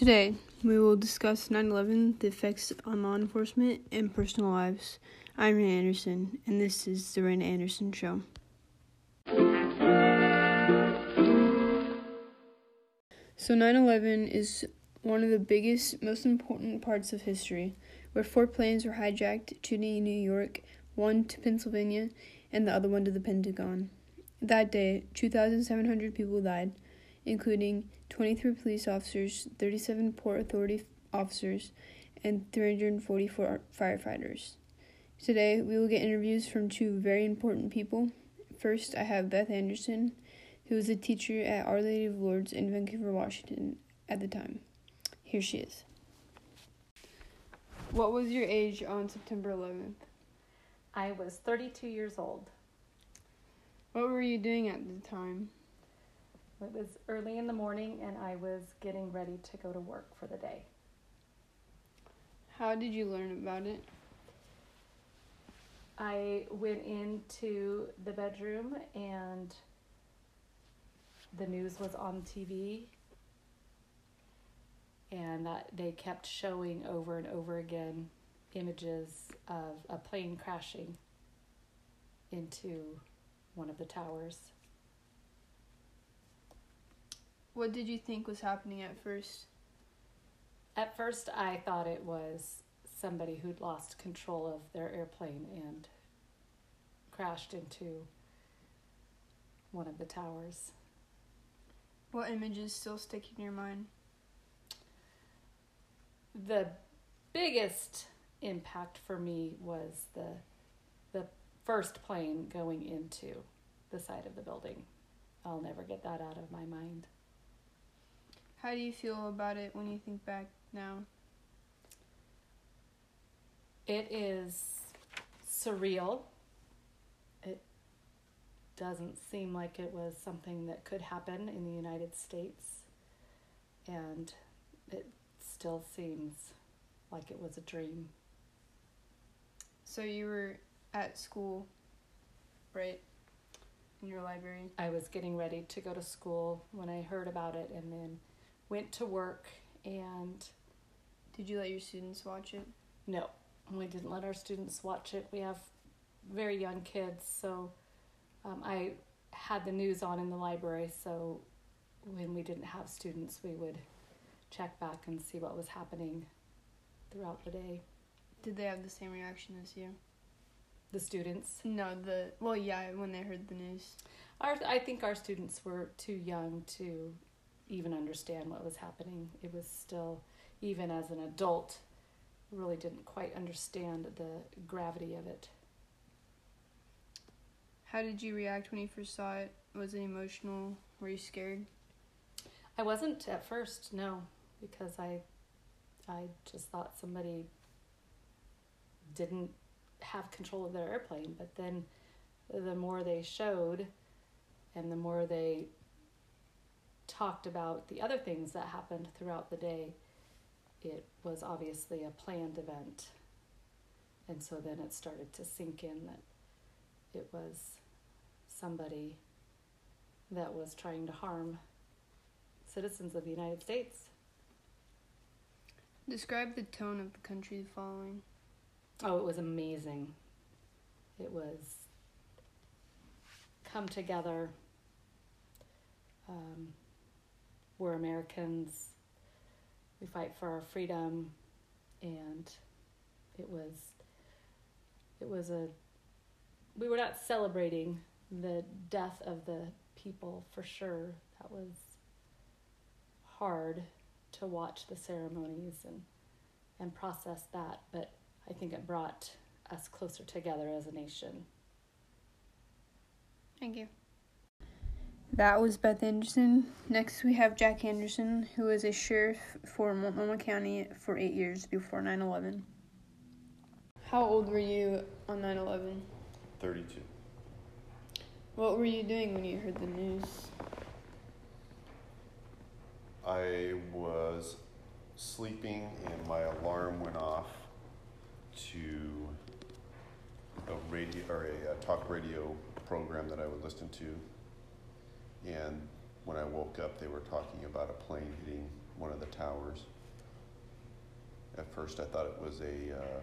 Today, we will discuss 9 11, the effects on law enforcement, and personal lives. I'm Ray Anderson, and this is The Raina Anderson Show. So, 9 11 is one of the biggest, most important parts of history, where four planes were hijacked, two to New York, one to Pennsylvania, and the other one to the Pentagon. That day, 2,700 people died, including 23 police officers, 37 Port Authority officers, and 344 firefighters. Today, we will get interviews from two very important people. First, I have Beth Anderson, who was a teacher at Our Lady of Lourdes in Vancouver, Washington at the time. Here she is. What was your age on September 11th? I was 32 years old. What were you doing at the time? It was early in the morning and I was getting ready to go to work for the day. How did you learn about it? I went into the bedroom and the news was on TV and that they kept showing over and over again images of a plane crashing into one of the towers. What did you think was happening at first? At first, I thought it was somebody who'd lost control of their airplane and crashed into one of the towers. What images still stick in your mind? The biggest impact for me was the the first plane going into the side of the building. I'll never get that out of my mind. How do you feel about it when you think back now? It is surreal. It doesn't seem like it was something that could happen in the United States. And it still seems like it was a dream. So you were at school, right? In your library? I was getting ready to go to school when I heard about it and then went to work and Did you let your students watch it? no, we didn't let our students watch it. We have very young kids, so um, I had the news on in the library, so when we didn't have students, we would check back and see what was happening throughout the day. Did they have the same reaction as you? The students, No, the well, yeah, when they heard the news. our I think our students were too young to even understand what was happening. It was still, even as an adult, really didn't quite understand the gravity of it. How did you react when you first saw it? Was it emotional? Were you scared? I wasn't at first, no, because I I just thought somebody didn't have control of their airplane, but then the more they showed and the more they talked about the other things that happened throughout the day, it was obviously a planned event. And so then it started to sink in that it was somebody that was trying to harm citizens of the United States. Describe the tone of the country following. Oh, it was amazing. It was come together. Um, we're Americans. We fight for our freedom, and it was it was a we were not celebrating the death of the people for sure. That was hard to watch the ceremonies and and process that, but I think it brought us closer together as a nation. Thank you. That was Beth Anderson. Next, we have Jack Anderson, who was a sheriff for Multnomah County for eight years before 9 11. How old were you on 9 11? 32. What were you doing when you heard the news? I was sleeping and my alarm went off to a radio or a, uh talk radio program that I would listen to. And when I woke up, they were talking about a plane hitting one of the towers. At first, I thought it was a uh,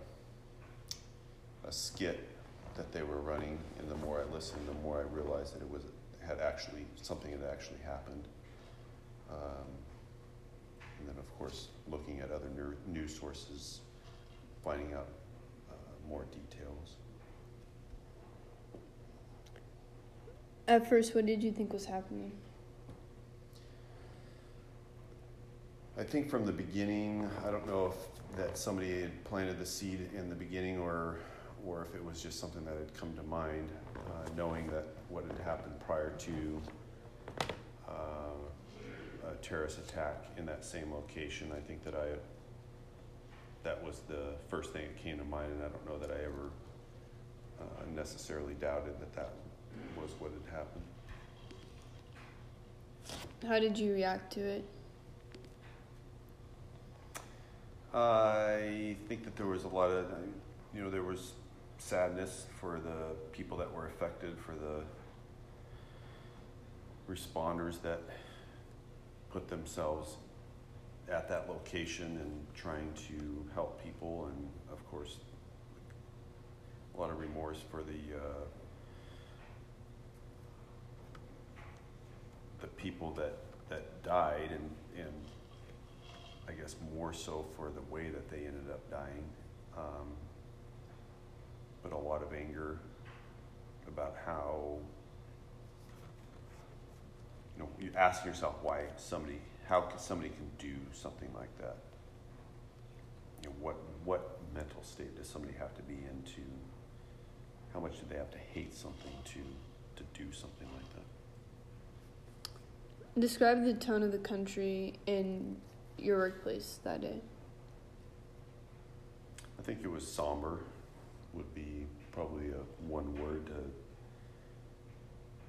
a skit that they were running, and the more I listened, the more I realized that it was had actually something had actually happened. Um, and then, of course, looking at other news sources, finding out uh, more details. At first, what did you think was happening? I think from the beginning, I don't know if that somebody had planted the seed in the beginning or or if it was just something that had come to mind, uh, knowing that what had happened prior to uh, a terrorist attack in that same location. I think that I that was the first thing that came to mind, and I don't know that I ever uh, necessarily doubted that that was what had happened. How did you react to it? I think that there was a lot of, you know, there was sadness for the people that were affected, for the responders that put themselves at that location and trying to help people, and of course, a lot of remorse for the uh, the people that that died, and and I guess more so for the way that they ended up dying. Um, but a lot of anger about how you know you ask yourself why somebody how can somebody can do something like that you know what what mental state does somebody have to be in to how much do they have to hate something to to do something like that describe the tone of the country in your workplace that day i think it was somber would be probably a one word to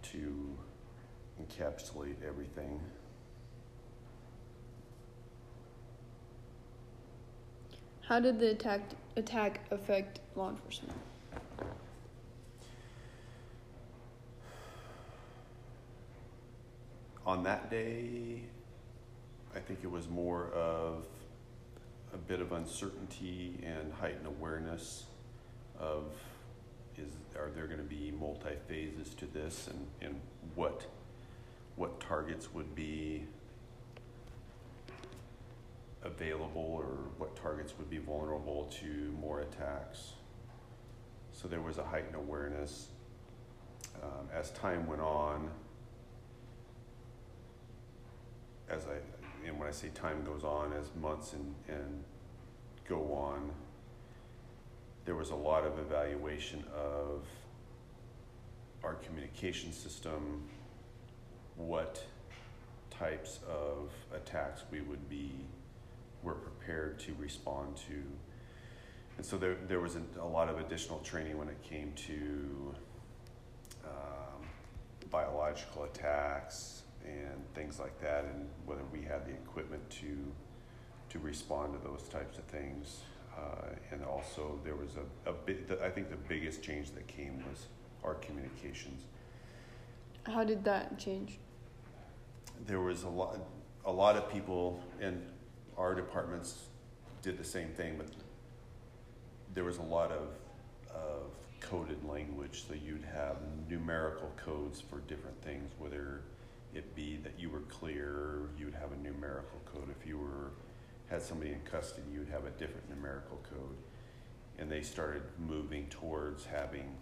to encapsulate everything. How did the attack attack affect law enforcement? On that day, I think it was more of a bit of uncertainty and heightened awareness of is are there going to be multi phases to this and, and what what targets would be available or what targets would be vulnerable to more attacks. So there was a heightened awareness. Um, as time went on, as I, and when I say time goes on, as months and, and go on, there was a lot of evaluation of our communication system, what types of attacks we would be were prepared to respond to. And so there, there was a, lot of additional training when it came to um, biological attacks and things like that, and whether we had the equipment to to respond to those types of things. Uh, and also, there was a, a bit, I think the biggest change that came was our communications. How did that change? There was a lot, a lot of people, and our departments did the same thing, but there was a lot of, of coded language. So you'd have numerical codes for different things, whether it be that you were clear, you'd have a numerical code. If you were had somebody in custody, you would have a different numerical code. And they started moving towards having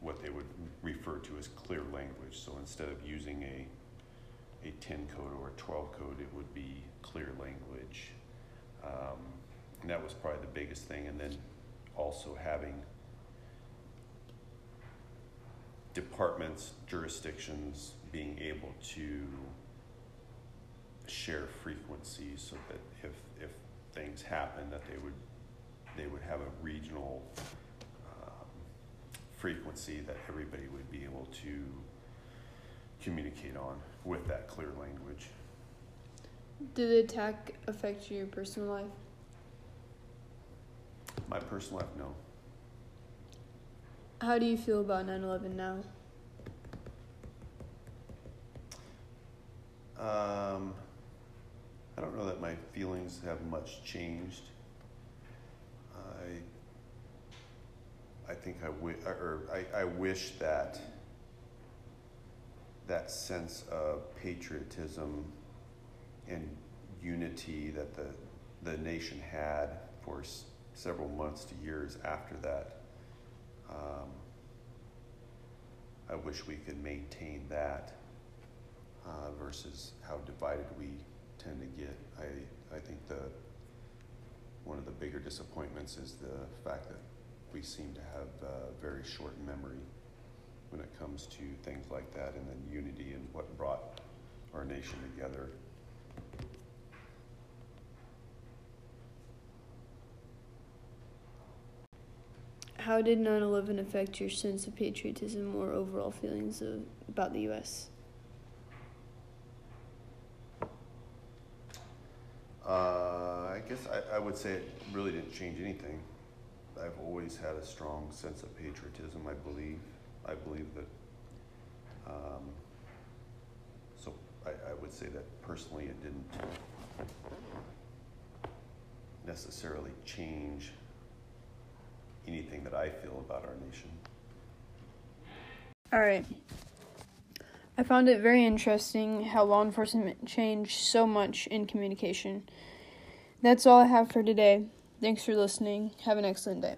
what they would refer to as clear language. So instead of using a a 10 code or a 12 code, it would be clear language. Um, and that was probably the biggest thing. And then also having departments, jurisdictions being able to share frequencies so that if, if things happen that they would they would have a regional um, frequency that everybody would be able to communicate on with that clear language. Did the attack affect your personal life? My personal life, no. How do you feel about 9 11 now? Um, I don't know that my feelings have much changed. I, I think I wi- or I, I wish that that sense of patriotism and unity that the, the nation had for s- several months to years after that. Um, I wish we could maintain that uh, versus how divided we tend to get. I, I think the one of the bigger disappointments is the fact that we seem to have a very short memory when it comes to things like that and then unity and what brought our nation together. How did 9 11 affect your sense of patriotism or overall feelings of, about the U.S.? Uh, I guess I, I would say it really didn't change anything. I've always had a strong sense of patriotism, I believe. I believe that. Um, so I, I would say that personally it didn't necessarily change anything that I feel about our nation. All right. I found it very interesting how law enforcement changed so much in communication. That's all I have for today. Thanks for listening. Have an excellent day.